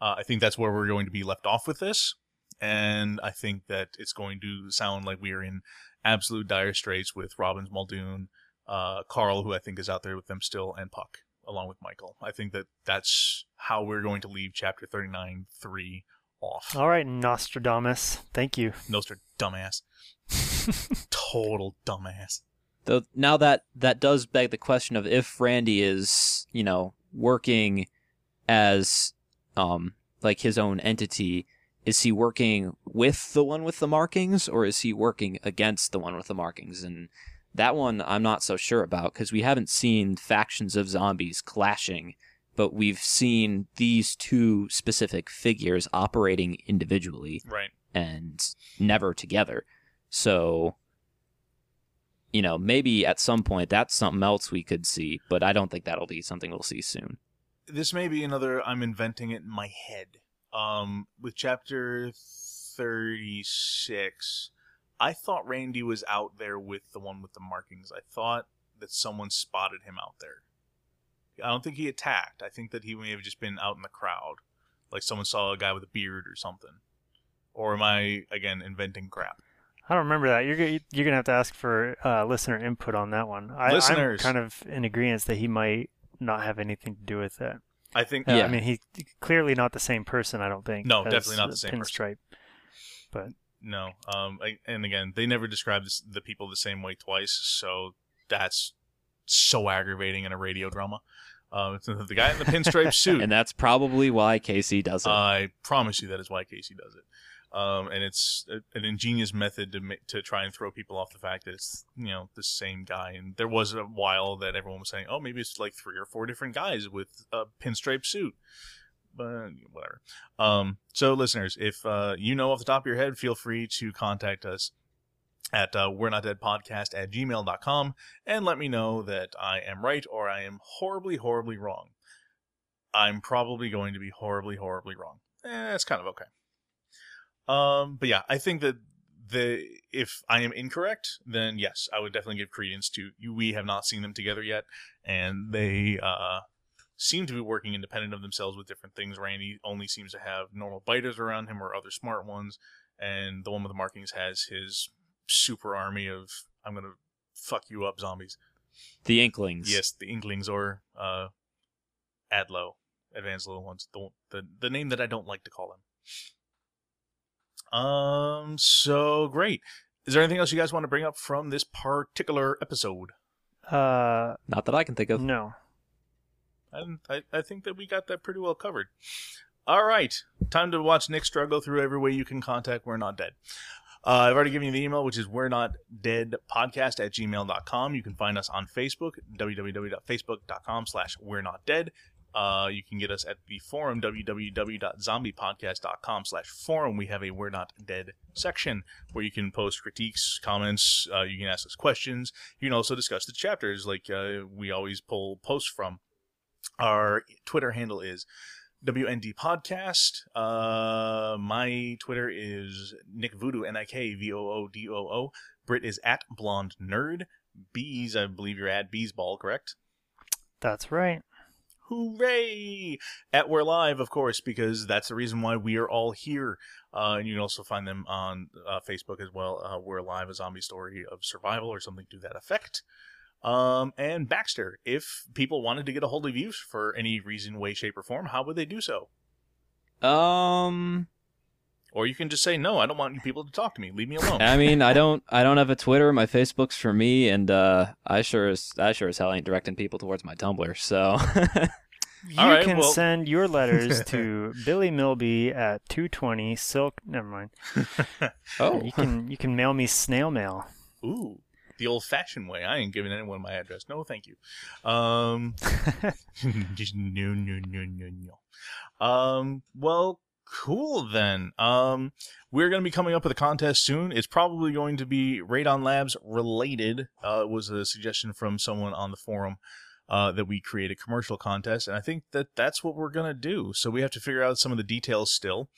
Uh, I think that's where we're going to be left off with this, and I think that it's going to sound like we are in absolute dire straits with Robbins Muldoon, uh, Carl, who I think is out there with them still, and Puck. Along with Michael. I think that that's how we're going to leave chapter 39 3 off. All right, Nostradamus. Thank you. Nostra dumbass. Total dumbass. Though now that that does beg the question of if Randy is, you know, working as um like his own entity, is he working with the one with the markings or is he working against the one with the markings? And that one I'm not so sure about because we haven't seen factions of zombies clashing, but we've seen these two specific figures operating individually Right. and never together. So, you know, maybe at some point that's something else we could see, but I don't think that'll be something we'll see soon. This may be another, I'm inventing it in my head. Um, with chapter 36, I thought Randy was out there with the one with the markings. I thought that someone spotted him out there. I don't think he attacked. I think that he may have just been out in the crowd. Like someone saw a guy with a beard or something. Or am I, again, inventing crap? I don't remember that. You're go- you're gonna have to ask for uh, listener input on that one. I, Listeners. I'm kind of in agreement that he might not have anything to do with it. I think Uh, Yeah. I mean, he's clearly not the same person. I don't think. No, definitely not the same person. Pinstripe. But No. Um. I, and again, they never describe this, the people the same way twice, so that's so aggravating in a radio drama. Uh, the guy in the pinstripe suit. And that's probably why KC does it. I promise you that is why KC does it. Um, and it's a, an ingenious method to to try and throw people off the fact that it's you know the same guy. And there was a while that everyone was saying, oh, maybe it's like three or four different guys with a pinstripe suit. But whatever. Um, so listeners, if uh, you know off the top of your head, feel free to contact us at uh, we're not dead podcast at gmail.com and let me know that I am right or I am horribly, horribly wrong. I'm probably going to be horribly, horribly wrong. Eh, it's kind of okay. Um, but yeah, I think that the if I am incorrect, then yes, I would definitely give credence to you. We have not seen them together yet, and they uh, seem to be working independent of themselves with different things. Randy only seems to have normal biters around him or other smart ones, and the one with the markings has his super army of I'm gonna fuck you up zombies. the Inklings. Yes, the Inklings or uh, Adlo, Advanced Little Ones. The, the the name that I don't like to call them. Um. So great. Is there anything else you guys want to bring up from this particular episode? uh, Not that I can think of. no. I, I think that we got that pretty well covered. All right, time to watch Nick struggle through every way you can contact We're Not Dead. Uh, I've already given you the email, which is we're not dead podcast at gmail.com. You can find us on Facebook, www.facebook.com slash we're not dead. Uh, you can get us at the forum, www.zombiepodcast.com slash forum. We have a We're Not Dead section where you can post critiques, comments, uh, you can ask us questions. You can also discuss the chapters like uh, we always pull posts from. Our Twitter handle is WND Podcast. Uh, my Twitter is Nick Voodoo, N I K V O O D O O. Brit is at Blonde Nerd. Bees, I believe you're at Beesball, correct? That's right. Hooray! At We're Live, of course, because that's the reason why we are all here. Uh, and you can also find them on uh, Facebook as well. Uh, We're Live, a zombie story of survival or something to that effect. Um, and Baxter, if people wanted to get a hold of you for any reason, way, shape, or form, how would they do so? Um, Or you can just say, no, I don't want you people to talk to me. Leave me alone. I mean, I don't, I don't have a Twitter. My Facebook's for me, and uh, I sure as, I sure as hell ain't directing people towards my Tumblr. So, You All right, can well- send your letters to Billy Milby at 220 Silk. Never mind. oh, You can you can mail me snail mail. Ooh, the old-fashioned way. I ain't giving anyone my address. No, thank you. Um, just no, no, no, no, no. Um, well, cool then. Um, we're going to be coming up with a contest soon. It's probably going to be Radon Labs related. Uh, it was a suggestion from someone on the forum. Uh, that we create a commercial contest, and I think that that's what we're gonna do. So we have to figure out some of the details still.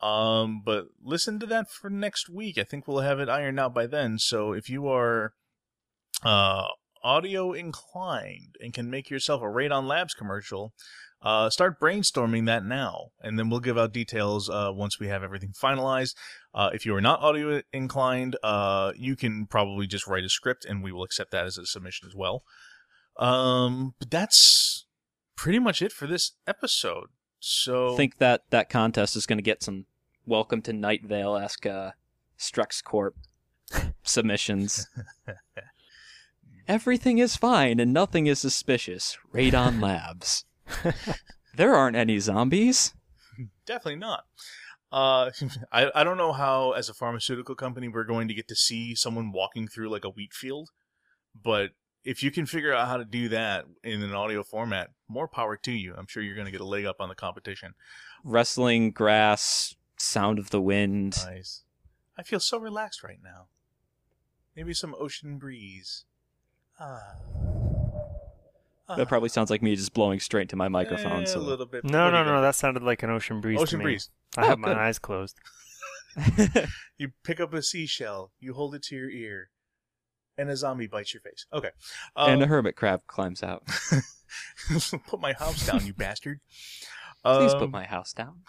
Um, but listen to that for next week. I think we'll have it ironed out by then. So if you are uh, audio inclined and can make yourself a Radon Labs commercial, uh, start brainstorming that now, and then we'll give out details uh, once we have everything finalized. Uh, if you are not audio inclined, uh, you can probably just write a script, and we will accept that as a submission as well. Um, but that's pretty much it for this episode. So I think that that contest is going to get some welcome to Night Vale esque uh, Strux Corp submissions. Everything is fine and nothing is suspicious. Radon Labs. there aren't any zombies. definitely not. Uh, I I don't know how as a pharmaceutical company we're going to get to see someone walking through like a wheat field, but if you can figure out how to do that in an audio format, more power to you. I'm sure you're going to get a leg up on the competition. Wrestling, grass, sound of the wind. Nice. I feel so relaxed right now. Maybe some ocean breeze. Ah. That probably sounds like me just blowing straight to my microphone. Eh, so a little bit. No, What do no, no. That sounded like an ocean breeze. ocean to me. breeze. I Oh, have my eyes closed. You pick up a seashell, you hold it to your ear, and a zombie bites your face. Okay. and a Um, hermit crab climbs out. put my house down, you bastard. Please Um, put my house down.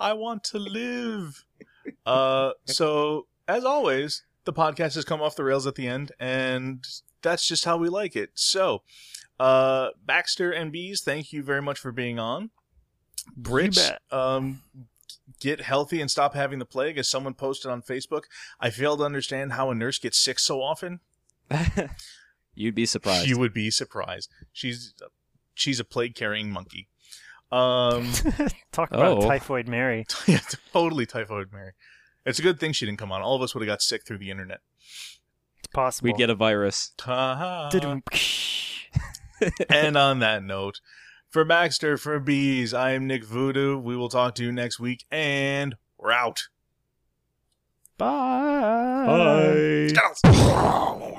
I want to live. Uh, so as always, the podcast has come off the rails at the end, and that's just how we like it. So, uh, Baxter and Bees, thank you very much for being on. Brit, um, get healthy and stop having the plague. As someone posted on Facebook, I fail to understand how a nurse gets sick so often. You'd be surprised. You would be surprised. She's she's a plague carrying monkey. Um, Talk about Oh. typhoid Mary. yeah, totally typhoid Mary. It's a good thing she didn't come on. All of us would have got sick through the internet. It's possible. We'd get a virus. Ta-ha. And on that note, for Baxter, for Bees, I am Nick Voodoo. We will talk to you next week, and we're out. Bye. Skettles.